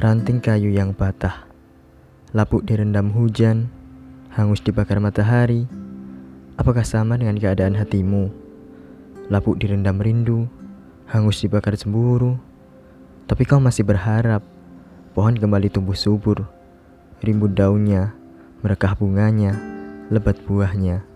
Ranting kayu yang patah, lapuk direndam hujan, hangus dibakar matahari. Apakah sama dengan keadaan hatimu? Lapuk direndam rindu, hangus dibakar cemburu. Tapi kau masih berharap pohon kembali tumbuh subur, rimbun daunnya, merekah bunganya, lebat buahnya.